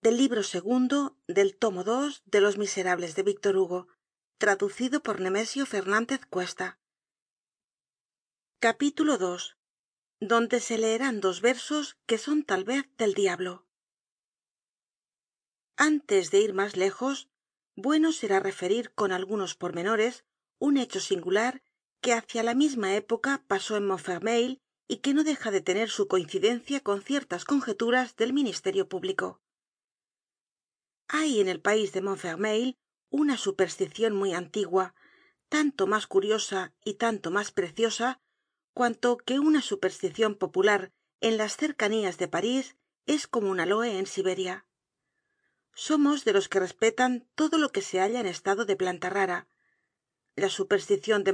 del libro segundo del tomo de los miserables de víctor hugo traducido por nemesio fernandez cuesta. Donde se leerán dos versos que son tal vez del diablo. Antes de ir mas lejos bueno será referir con algunos pormenores un hecho singular que hacia la misma época pasó en y que no deja de tener su coincidencia con ciertas conjeturas del ministerio público. Hay en el país de montfermeil una supersticion muy antigua tanto mas curiosa y tanto mas preciosa cuanto que una supersticion popular en las cercanías de parís es como un aloe en siberia. Somos de los que respetan todo lo que se halla en estado de planta rara. La supersticion de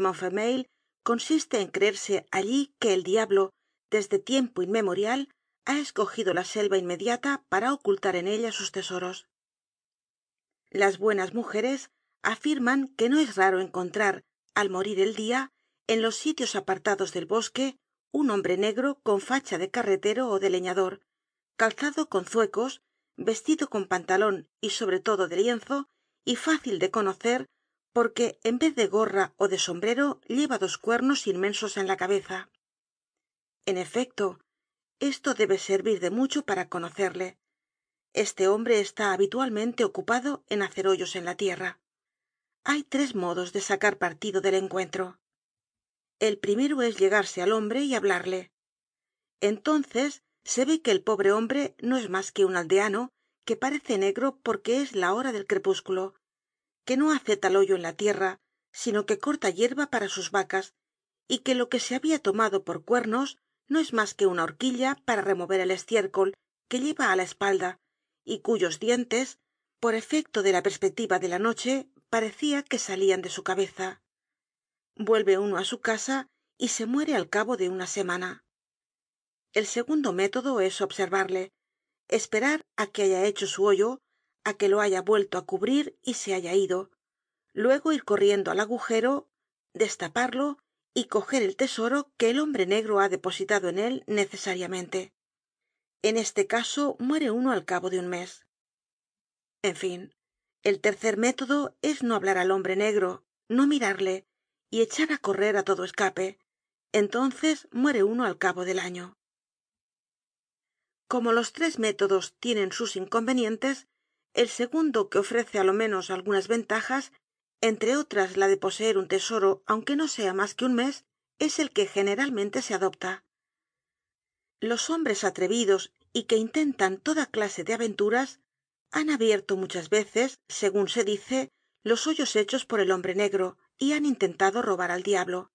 consiste en creerse allí que el diablo desde tiempo inmemorial ha escogido la selva inmediata para ocultar en ella sus tesoros. Las buenas mujeres afirman que no es raro encontrar al morir el dia en los sitios apartados del bosque un hombre negro con facha de carretero ó de leñador calzado con zuecos vestido con pantalon y sobre todo de lienzo y fácil de conocer porque en vez de gorra ó de sombrero lleva dos cuernos inmensos en la cabeza. En efecto esto debe servir de mucho para conocerle. Este hombre está habitualmente ocupado en hacer hoyos en la tierra. Hay tres modos de sacar partido del encuentro. El primero es llegarse al hombre y hablarle. Entonces se ve que el pobre hombre no es mas que un aldeano que parece negro porque es la hora del crepúsculo que no hace tal hoyo en la tierra sino que corta yerba para sus vacas y que lo que se había tomado por cuernos no es mas que una horquilla para remover el estiércol que lleva á la espalda y cuyos dientes por efecto de la perspectiva de la noche parecía que salían de su cabeza. Vuelve uno á su casa y se muere al cabo de una semana. El segundo método es observarle esperar á que haya hecho su hoyo á que lo haya vuelto á cubrir y se haya ido. Luego ir corriendo al agujero destaparlo y coger el tesoro que el hombre negro ha depositado en él necesariamente. En este caso muere uno al cabo de un mes. En fin el tercer método es no hablar al hombre negro no mirarle y echar á correr á todo escape. Entonces muere uno al cabo del año. Como los tres métodos tienen sus inconvenientes el segundo que ofrece á lo menos algunas ventajas entre otras la de poseer un tesoro aunque no sea mas que un mes es el que generalmente se adopta. Los hombres atrevidos y que intentan toda clase de aventuras han abierto muchas veces segun se dice los hoyos hechos por el hombre negro y han intentado robar al diablo.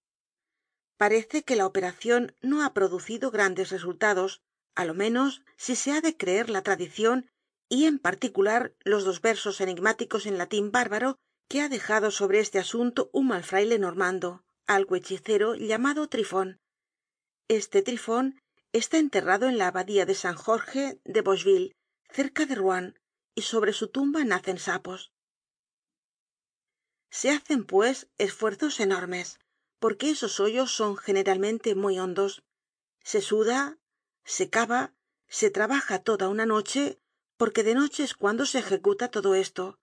Parece que la operacion no ha producido grandes resultados á lo menos si se ha de creer la tradicion y en particular los dos versos enigmáticos en latín bárbaro que ha dejado sobre este asunto un mal fraile normando algo hechicero llamado trifon este trifon está enterrado en la abadía de san jorge de bocheville cerca de rouen y sobre su tumba nacen sapos. Se hacen pues esfuerzos enormes porque esos hoyos son generalmente muy hondos. Se suda se cava se trabaja toda una noche porque de noche es cuando se ejecuta todo esto.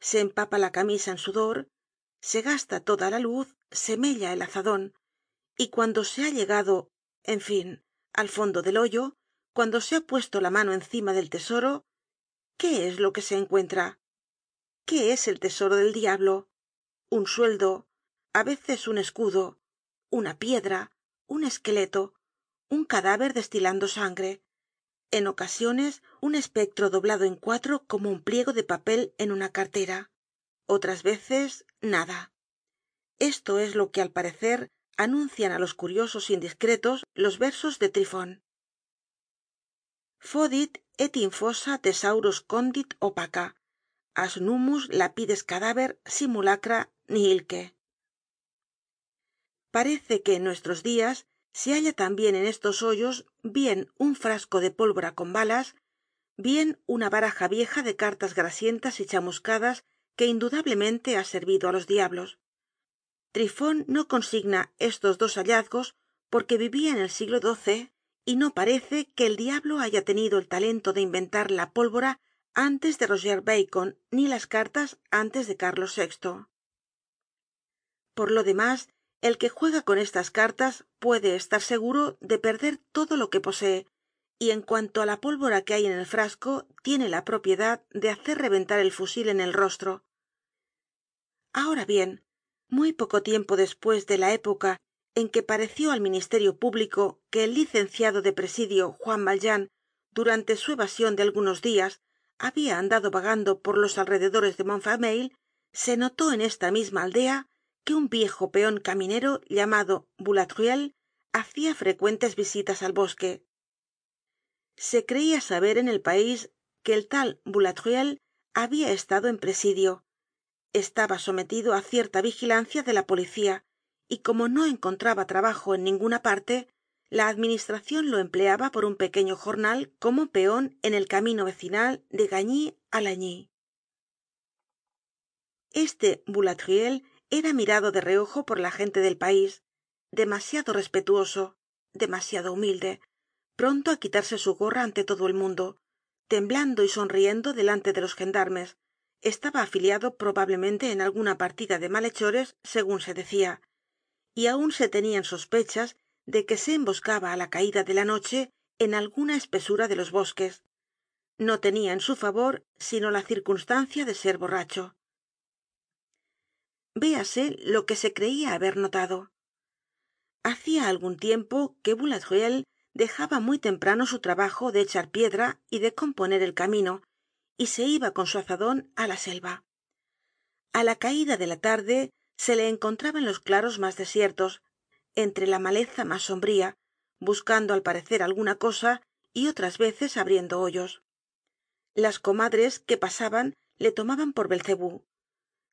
Se empapa la camisa en sudor se gasta toda la luz se mella el azadon y cuando se ha llegado en fin al fondo del hoyo cuando se ha puesto la mano encima del tesoro qué es lo que se encuentra qué es el tesoro del diablo un sueldo a veces un escudo una piedra un esqueleto un cadáver destilando sangre en ocasiones un espectro doblado en cuatro como un pliego de papel en una cartera. Otras veces nada. Esto es lo que al parecer anuncian á los curiosos indiscretos los versos de trifon fodit et in fossa thesaurus condit opaca as numus lapides cadaver simulacra nihilque. Parece que en nuestros días se halla también en estos hoyos bien un frasco de pólvora con balas bien una baraja vieja de cartas grasientas y chamuscadas que indudablemente ha servido á los diablos. Trifon no consigna estos dos hallazgos porque vivia en el siglo xii y no parece que el diablo haya tenido el talento de inventar la pólvora antes de roger bacon ni las cartas antes de carlos vi por lo demás el que juega con estas cartas puede estar seguro de perder todo lo que posee y en cuanto á la pólvora que hay en el frasco tiene la propiedad de hacer reventar el fusil en el rostro. Ahora bien muy poco tiempo despues de la época en que pareció al ministerio público que el licenciado de presidio juan valjean durante su evasion de algunos dias habia andado vagando por los alrededores de montfermeil se notó en esta misma aldea que un viejo peon caminero llamado boulatruelle hacia frecuentes visitas al bosque. Se creia saber en el país que el tal boulatruelle habia estado en presidio estaba sometido á cierta vigilancia de la policía y como no encontraba trabajo en ninguna parte la administracion lo empleaba por un pequeño jornal como peon en el camino vecinal de gagny á lagny. Este era mirado de reojo por la gente del país demasiado respetuoso demasiado humilde pronto á quitarse su gorra ante todo el mundo temblando y sonriendo delante de los gendarmes estaba afiliado probablemente en alguna partida de malhechores segun se decia y aun se tenian sospechas de que se emboscaba á la caida de la noche en alguna espesura de los bosques. No tenia en su favor sino la circunstancia de ser borracho véase lo que se creia haber notado. Hacia algun tiempo que boulatruelle dejaba muy temprano su trabajo de echar piedra y de componer el camino y se iba con su azadon á la selva. A la caida de la tarde se le encontraba en los claros mas desiertos entre la maleza mas sombría buscando al parecer alguna cosa y otras veces abriendo hoyos. Las comadres que pasaban le tomaban por belcebú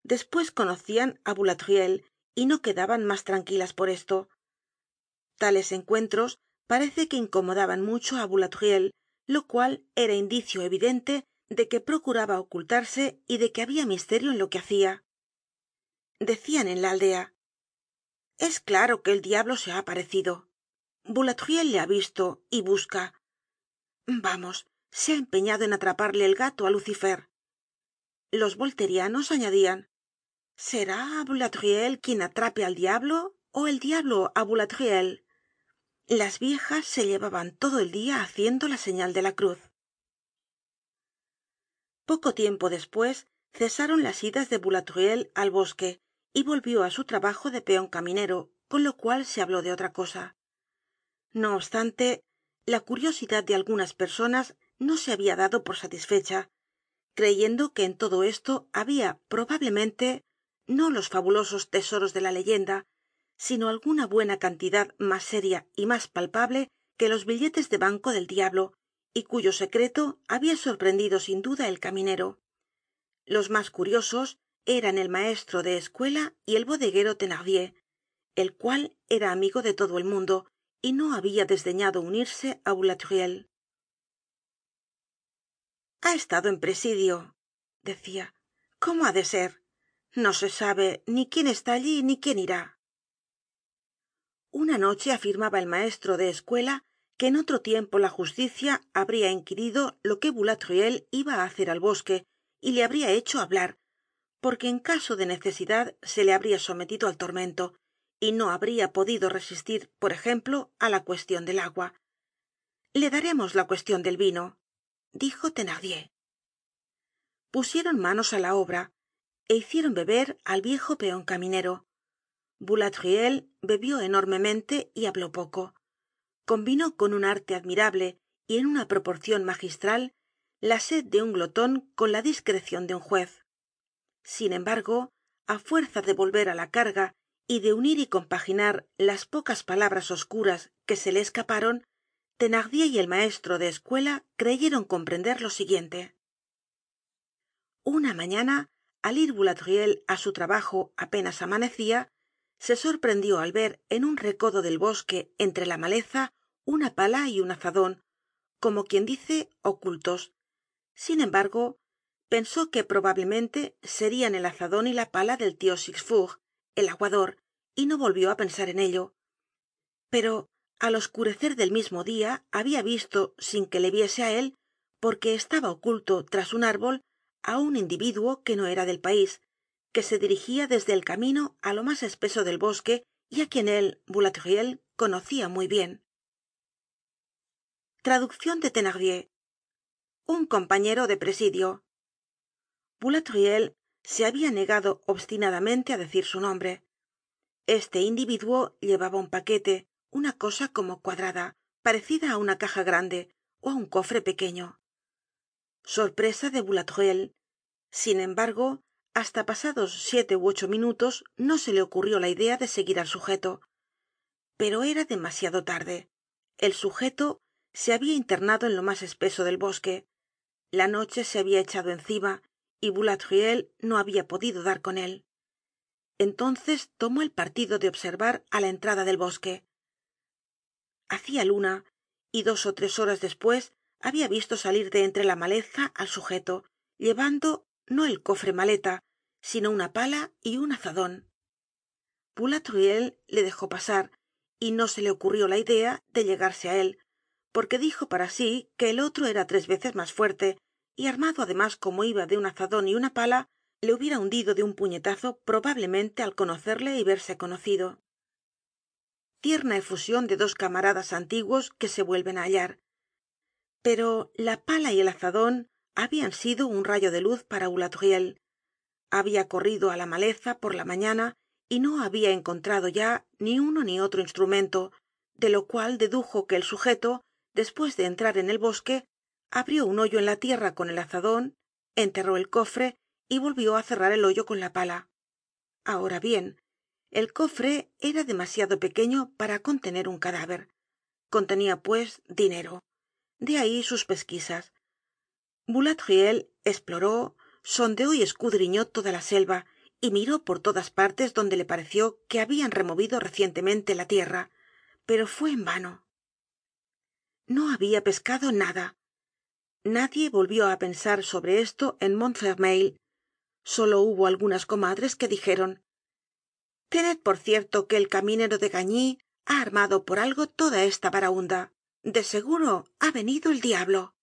despues conocian á boulatruelle y no quedaban mas tranquilas por esto. Tales encuentros parece que incomodaban mucho á boulatruelle lo cual era indicio evidente de que procuraba ocultarse y de que habia misterio en lo que hacia decian en la aldea es claro que el diablo se ha aparecido. Boulatruelle le ha visto y busca. Vamos se ha empeñado en atraparle el gato á lucifer los volterianos añadian será boulatruelle quien atrape al diablo ó el diablo á boulatruelle las viejas se llevaban todo el dia haciendo la señal de la cruz. Poco tiempo despues cesaron las idas de boulatruelle al bosque y volvió á su trabajo de peon caminero con lo cual se habló de otra cosa. No obstante la curiosidad de algunas personas no se habia dado por satisfecha creyendo que en todo esto habia probablemente no los fabulosos tesoros de la leyenda sino alguna buena cantidad más seria y más palpable que los billetes de banco del diablo y cuyo secreto habia sorprendido sin duda el caminero. Los más curiosos eran el maestro de escuela y el bodeguero thenardier el cual era amigo de todo el mundo y no habia desdeñado unirse á boulatruelle ha estado en presidio decia cómo ha de ser no se sabe ni quién está allí ni quién irá. Una noche afirmaba el maestro de escuela que en otro tiempo la justicia habría inquirido lo que boulatruelle iba á hacer al bosque y le habría hecho hablar porque en caso de necesidad se le habría sometido al tormento y no habría podido resistir por ejemplo á la cuestion del agua. Le daremos la cuestion del vino dijo thenardier. Pusieron manos á la obra é hicieron beber al viejo peon caminero. Boulatruelle bebió enormemente y habló poco. Combinó con un arte admirable y en una proporcion magistral la sed de un gloton con la discrecion de un juez. Sin embargo á fuerza de volver á la carga y de unir y compaginar las pocas palabras oscuras que se le escaparon thenardier y el maestro de escuela creyeron comprender lo siguiente. Una mañana al ir boulatruelle á su trabajo apenas amanecia se sorprendió al ver en un recodo del bosque entre la maleza una pala y un azadon como quien dice ocultos. Sin embargo pensó que probablemente serian el azadon y la pala del tio sixfour el aguador y no volvió á pensar en ello. Pero al oscurecer del mismo día había visto sin que le viese á él porque estaba oculto tras un árbol á un individuo que no era del país que se dirigía desde el camino á lo más espeso del bosque y á quien él boulatruelle conocía muy bien. Traduccion de thenardier un compañero de presidio. Boulatruelle se había negado obstinadamente á decir su nombre. Este individuo llevaba un paquete una cosa como cuadrada parecida á una caja grande ó á un cofre pequeño sorpresa de boulatruelle. Sin embargo hasta pasados siete ú ocho minutos no se le ocurrió la idea de seguir al sujeto. Pero era demasiado tarde. El sujeto se había internado en lo más espeso del bosque. La noche se había echado encima y boulatruelle no había podido dar con él. Entonces tomó el partido de observar á la entrada del bosque. Hacia luna y dos ó tres horas despues había visto salir de entre la maleza al sujeto llevando no el cofre maleta sino una pala y un azadon boulatruelle le dejó pasar y no se le ocurrió la idea de llegarse á él porque dijo para sí que el otro era tres veces mas fuerte y armado además como iba de un azadon y una pala le hubiera hundido de un puñetazo probablemente al conocerle y verse conocido. Tierna efusion de dos camaradas antiguos que se vuelven á hallar pero la pala y el azadon habian sido un rayo de luz para boulatruelle habia corrido á la maleza por la mañana y no habia encontrado ya ni uno ni otro instrumento de lo cual dedujo que el sujeto despues de entrar en el bosque abrió un hoyo en la tierra con el azadon enterró el cofre y volvió á cerrar el hoyo con la pala. Ahora bien el cofre era demasiado pequeño para contener un cadáver. Contenia pues dinero de ahí sus pesquisas. Boulatruelle esploró sondeó y escudriñó toda la selva y miró por todas partes donde le pareció que habian removido recientemente la tierra pero fue en vano. No habia pescado nada. Nadie volvió á pensar sobre esto en montfermeil. Solo hubo algunas comadres que dijeron tened por cierto que el caminero de gagny ha armado por algo toda esta de seguro ha venido el diablo